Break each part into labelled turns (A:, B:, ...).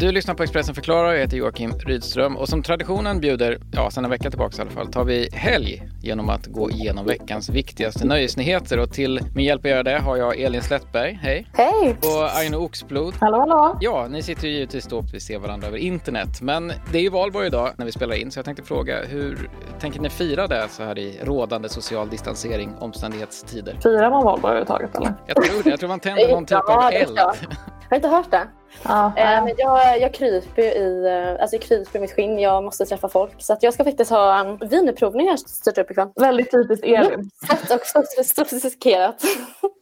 A: Du lyssnar på Expressen förklarar. Jag heter Joakim Rydström och som traditionen bjuder, ja sedan en vecka tillbaka i alla fall, tar vi helg genom att gå igenom veckans viktigaste nöjesnyheter och till min hjälp att göra det har jag Elin Slättberg, hej!
B: Hej!
A: Och Aino Oxblod.
B: Hallå, hallå!
A: Ja, ni sitter ju givetvis då vi ser varandra över internet, men det är ju valborg idag när vi spelar in så jag tänkte fråga hur tänker ni fira det så här i rådande social distansering omständighetstider?
B: Firar man valborg överhuvudtaget eller?
A: Jag tror det, jag tror man tänder någon typ av eld.
C: Har inte hört det?
B: Ja,
C: Eh, men jag, jag kryper i, eh, alltså jag kryper i mitt skinn. Jag måste träffa folk. Så att jag ska faktiskt ha en vinprovning här styrt upp ikväll.
B: Väldigt typiskt Elin.
C: Fett och sofistikerat.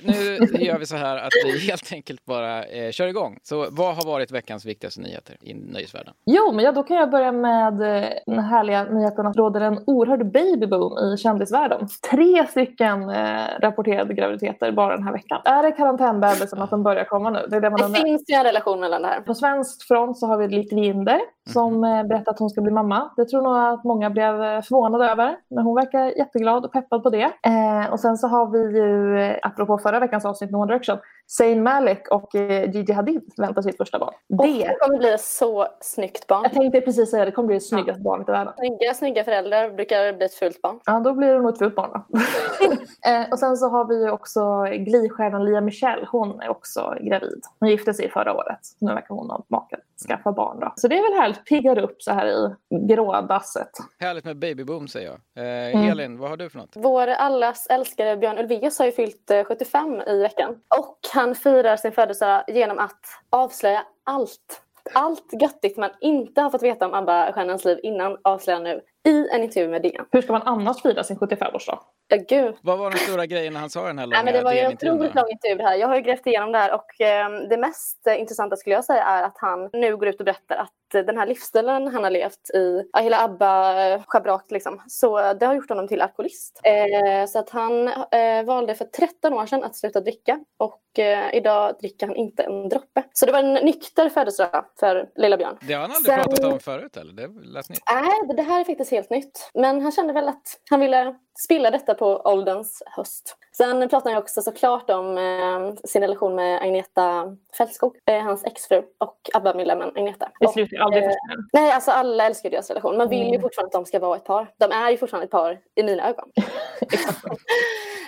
A: Nu gör vi så här att vi helt enkelt bara eh, kör igång. Så vad har varit veckans viktigaste nyheter i nöjesvärlden?
B: Jo, men ja, då kan jag börja med eh, den härliga nyheten att råder en oerhörd babyboom i kändisvärlden. Tre stycken eh, rapporterade graviditeter bara den här veckan. Är det karantänbebisen som börjar komma nu? Det är det man
C: Det finns ju en relation relation mellan det här.
B: På svensk front så har vi lite hinder som eh, berättar att hon ska bli mamma. Det tror nog att många blev eh, förvånade över. Men hon verkar jätteglad och peppad på det. Eh, och sen så har vi ju, eh, apropå förra veckans avsnitt med One Direction, Zayn Malik och Gigi Hadid väntar sitt första barn. Det,
C: det kommer bli ett så snyggt barn.
B: jag tänkte precis säga det kommer bli det snyggaste barnet i världen.
C: Snygga, snygga föräldrar brukar bli ett fult barn.
B: Ja, då blir det nog ett fult barn då. eh, och sen så har vi ju också glidstjärnan Lia Michelle. Hon är också gravid. Hon gifte sig förra året. Nu verkar hon ha maken skaffa barn då. Så det är väl härligt. Piggar upp så här i grådasset.
A: Härligt med babyboom säger jag. Eh,
B: Mm.
A: Elin, vad har du för något?
C: Vår allas älskade Björn Ulvaeus har ju fyllt eh, 75 i veckan. Och han firar sin födelsedag genom att avslöja allt. Allt göttigt man inte har fått veta om ABBA-stjärnans liv innan avslöjar nu i en intervju med DN.
B: Hur ska man annars fira sin 75-årsdag?
C: Ja, gud.
A: Vad var den stora grejen när han sa den här långa
C: Nej, men det var ju en otroligt lång intervju det här. Jag har ju grävt igenom det här och eh, det mest eh, intressanta skulle jag säga är att han nu går ut och berättar att eh, den här livsstilen han har levt i, ja, hela ABBA-schabraket liksom, så eh, det har gjort honom till alkoholist. Eh, så att han eh, valde för 13 år sedan att sluta dricka och eh, idag dricker han inte en droppe. Så det var en nykter födelsedag för lilla Björn.
A: Det har han aldrig
C: Sen-
A: pratat om förut eller? Det lät nytt.
C: Nej, det här är faktiskt helt nytt. Men han kände väl att han ville spilla detta på ålderns höst. Sen pratar ju också såklart om eh, sin relation med Agneta Fältskog, eh, hans exfru och ABBA-medlemmen Agneta.
B: Det slutar ju aldrig
C: eh. Nej, alltså alla älskar ju deras relation. Man vill ju
B: Mm.
C: fortfarande att de ska vara ett par. De är ju fortfarande ett par i mina ögon.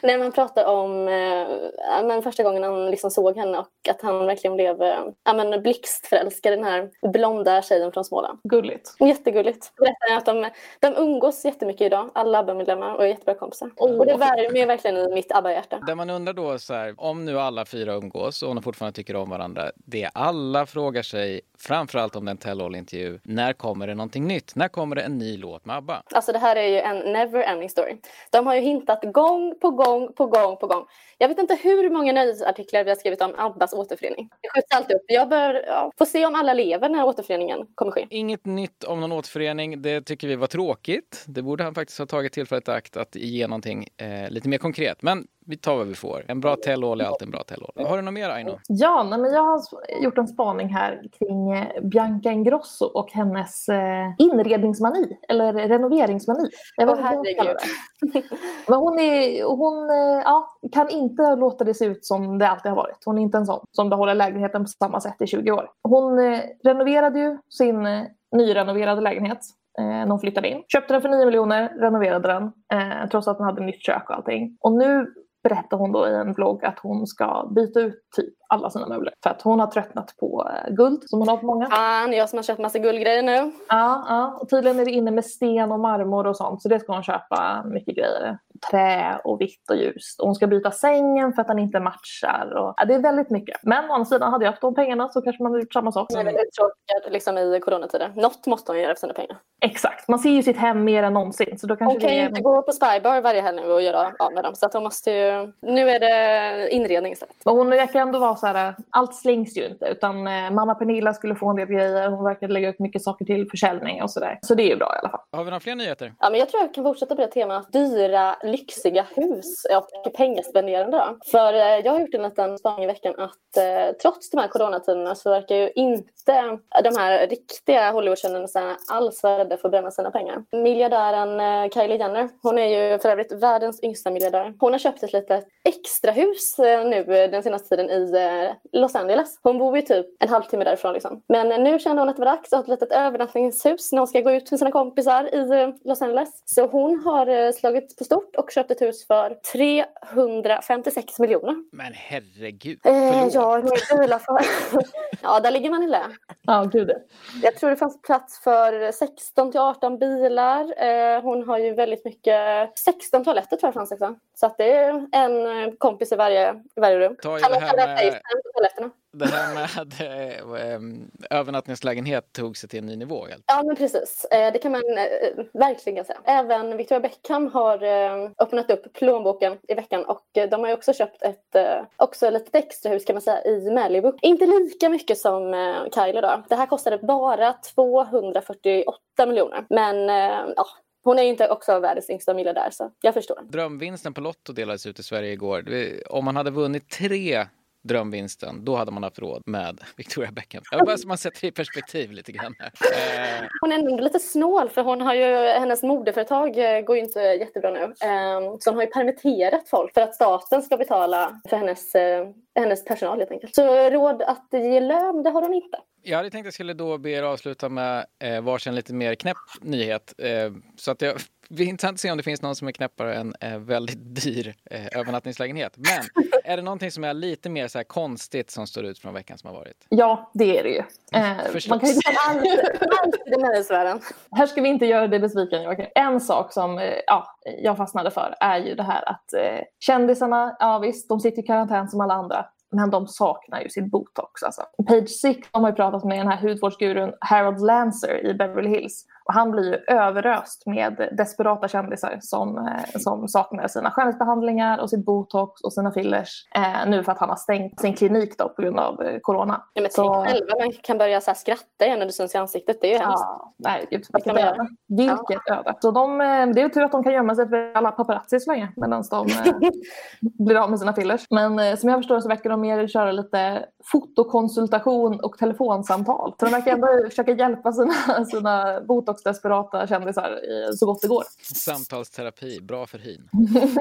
C: När man pratar om eh, men första gången han liksom såg henne och att han verkligen blev eh, men blixtförälskad i den här blonda tjejen från Småland.
B: Gulligt.
C: Jättegulligt. Berättar att de, de umgås jättemycket idag, alla ABBA-medlemmar och jättebra kompisar.
B: Oh.
C: Och det värmer verkligen i mitt ABBA-hjärta.
A: Det man undrar då så här, om nu alla fyra umgås och de fortfarande tycker om varandra. Det alla frågar sig, framförallt om den tell all-intervju, när kommer det någonting nytt? När kommer det en ny låt med ABBA?
C: Alltså det här är ju en never ending story. De har ju hintat gång på gång på gång på gång. Jag vet inte hur många nöjesartiklar vi har skrivit om Abbas återförening. Det skjuts alltid upp. Jag bör ja, få se om alla lever när återföreningen kommer ske.
A: Inget nytt om någon återförening, det tycker vi var tråkigt. Det borde han faktiskt ha tagit tillfället i akt att ge någonting eh, lite mer konkret. Men vi tar vad vi får. En bra tell all är alltid en bra tell all. Har du något mer Aino?
B: Ja, nej, men jag har gjort en spaning här kring eh, Bianca Ingrosso och hennes eh, inredningsmani, eller renoveringsmani. Jag vet
C: Åh,
B: inte vad. Men hon, är, hon eh, ja, kan inte låta det se ut som det alltid har varit. Hon är inte en sån som behåller lägenheten på samma sätt i 20 år. Hon eh, renoverade ju sin eh, nyrenoverade lägenhet när hon flyttade in. Köpte den för 9 miljoner, renoverade den eh, trots att den hade nytt kök och allting. Och nu berättar hon då i en vlogg att hon ska byta ut typ alla sina möbler. För att hon har tröttnat på eh, guld som hon har på många.
C: Fan, jag som har köpt massa guldgrejer nu.
B: Ja, ja. Och tydligen är det inne med sten och marmor och sånt. Så det ska hon köpa mycket grejer. Trä och vitt och ljust. Och hon ska byta sängen för att den inte matchar. Och, ja, det är väldigt mycket. Men å andra sidan, hade jag haft de pengarna så kanske man hade gjort samma sak.
C: Hon är väldigt uttråkad liksom, i coronatider. Något måste hon göra för sina pengar.
B: Exakt. Man ser ju sitt hem mer än någonsin. Så då kanske
C: Hon kan ju inte gå på Spybar varje helg nu och göra av med dem. Så att hon måste ju... Nu är det inredning istället.
B: Men hon verkar ändå vara så här, allt slängs ju inte. Utan eh, mamma Pernilla skulle få en del grejer. Hon verkar lägga ut mycket saker till försäljning och sådär. Så det är ju bra i alla fall.
A: Har vi några fler nyheter?
C: Ja, men jag tror jag kan fortsätta på det temat. Dyra lyxiga hus och pengaspenderande. För eh, jag har gjort en liten spaning i veckan att eh, trots de här coronatiderna så verkar ju inte de här riktiga Hollywoodkändisarna alls vara rädda för att bränna sina pengar. Miljardären eh, Kylie Jenner, hon är ju för övrigt världens yngsta miljardär. Hon har köpt ett litet extrahus nu den senaste tiden i Los Angeles. Hon bor ju typ en halvtimme därifrån liksom. Men nu kände hon att det var dags att ha ett litet övernattningshus när hon ska gå ut med sina kompisar i Los Angeles. Så hon har slagit på stort och köpt ett hus för 356 miljoner.
A: Men herregud.
C: Eh, ja, hur bilar för? ja, där ligger man i lä.
B: Ja, gud.
C: Jag tror det fanns plats för 16 till 18 bilar. Eh, hon har ju väldigt mycket, 16 toaletter tror jag fanns också. Så att det är en eh, kompis i varje, i varje rum.
A: Ta det
C: har
A: här med-
C: toaletterna.
A: Det här med em, övernattningslägenhet tog sig till en ny nivå. Helt.
C: Ja, men precis. Eh, Det kan man eh, verkligen säga. Även Victoria Beckham har öppnat upp plånboken i veckan och de har ju också köpt ett, också litet extrahus kan man säga i Malibu. Inte lika mycket som Kylie då. Det här kostade bara 248 miljoner. Men ja, hon är ju inte också världens yngsta miljardär så jag förstår.
A: Drömvinsten på Lotto delades ut i Sverige igår. Om man hade vunnit tre drömvinsten, då hade man haft råd med Victoria Beckham. Jag bara så man sätter det i perspektiv lite grann. Här. Eh,
C: Hon är ändå lite snål för hon har ju, hennes modeföretag eh, går ju inte jättebra nu. Ehm, Så hon har ju permitterat folk för att staten ska betala för hennes, eh, hennes personal helt enkelt. Så råd att ge lön, det har hon inte.
A: Jag hade tänkt att jag skulle då be er avsluta med eh, varsin lite mer knäpp nyhet. Så att jag, det är intressant att se om det finns någon som är knäppare än eh, väldigt dyr eh, övernattningslägenhet. Men är det någonting som är lite mer så konstigt som står ut från veckan som har varit?
B: Ja, det är det ju. Eh,
A: Förstås.
B: man kan ju
C: Allt, allt i den här sfären.
B: här ska vi inte göra dig besviken Joakim. En sak som eh, ja, jag fastnade för är ju det här att eh, kändisarna, ja visst, de sitter i karantän som alla andra. Men de saknar ju sin botox. Alltså. Page Six de har ju pratat med den här hudvårdsgurun Harold Lancer i Beverly Hills. Han blir ju överöst med desperata kändisar som, eh, som saknar sina skönhetsbehandlingar och sitt botox och sina fillers. Eh, nu för att han har stängt sin klinik då på grund av eh, corona.
C: Ja, men
B: Så-
C: tänk själva, man kan börja så skratta igen när du syns i ansiktet. Det är ju hemskt.
B: Ja, nej, gud, vilket öde. Vilket öde. Så de, eh, det är ju tur att de kan gömma sig för alla paparazzi så länge medan de blir av med sina fillers. Men eh, som jag förstår så verkar de mer köra lite fotokonsultation och telefonsamtal. Så de verkar ändå försöka hjälpa sina, sina botox-desperata kändisar så gott det går.
A: Samtalsterapi, bra för hyn.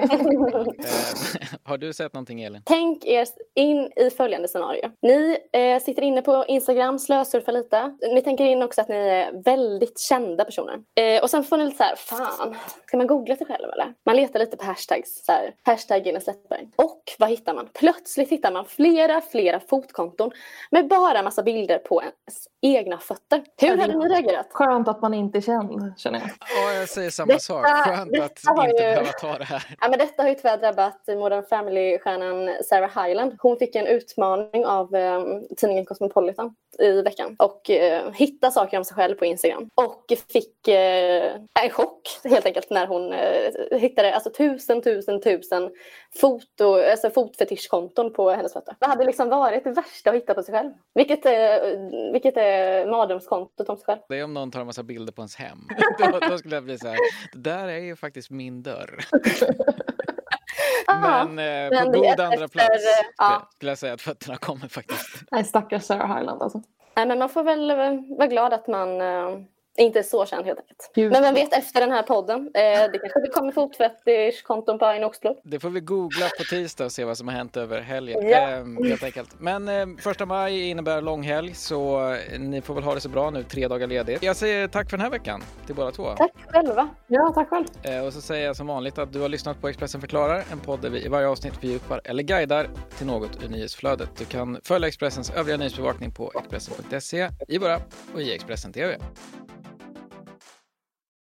A: Eh, har du sett någonting Elin?
C: Tänk er in i följande scenario. Ni eh, sitter inne på Instagram, slösurfar lite. Ni tänker in också att ni är väldigt kända personer. Eh, och sen får ni lite så här, fan, ska man googla sig själv eller? Man letar lite på hashtags, så här, hashtag Guinness Lättberg. Och vad hittar man? Plötsligt hittar man flera, flera fotkonton med bara massa bilder på ens egna fötter. Hur hade ni reagerat?
B: Skönt att man inte är känd, känner jag.
A: Ja, jag säger samma
C: Detta-
A: sak. Skönt att inte
C: ju-
A: behöva ta det här.
C: Ja, men detta har ju tyvärr drabbat Modern Family-stjärnan Sarah Hyland. Hon fick en utmaning av eh, tidningen Cosmopolitan i veckan och eh, hitta saker om sig själv på Instagram. Och fick eh, en chock helt enkelt när hon eh, hittade alltså, tusen, tusen, tusen foto, alltså, fotfetischkonton på hennes fötter. Vad hade liksom varit det värsta att hitta på sig själv? Vilket, eh, vilket är mardrömskontot om sig själv?
A: Det är om någon tar en massa bilder på ens hem. Då, då skulle jag bli så här, det där är ju faktiskt min dörr. Men eh,
C: men
A: på
C: det
A: god andra
C: efter,
A: plats
C: eh, ja.
A: skulle jag säga att fötterna kommer faktiskt.
B: Nej, stackars Sarah Hyland alltså.
C: Nej, men man får väl eh, vara glad att man eh, inte så känd helt enkelt.
B: Gud.
C: Men vem vet efter den här podden. Eh, det kanske det kommer fotfetischkonton på Aino.
A: Det får vi googla på tisdag och se vad som har hänt över helgen.
C: Ja.
A: Ehm, helt enkelt. Men eh, första maj innebär långhelg så eh, ni får väl ha det så bra nu, tre dagar ledigt. Jag säger tack för den här veckan till båda två.
C: Tack själva.
B: Ja, tack själv.
A: Eh, och så säger jag som vanligt att du har lyssnat på Expressen förklarar, en podd där vi i varje avsnitt fördjupar eller guidar till något ur nyhetsflödet. Du kan följa Expressens övriga nyhetsbevakning på Expressen.se, i våra och i Expressen TV.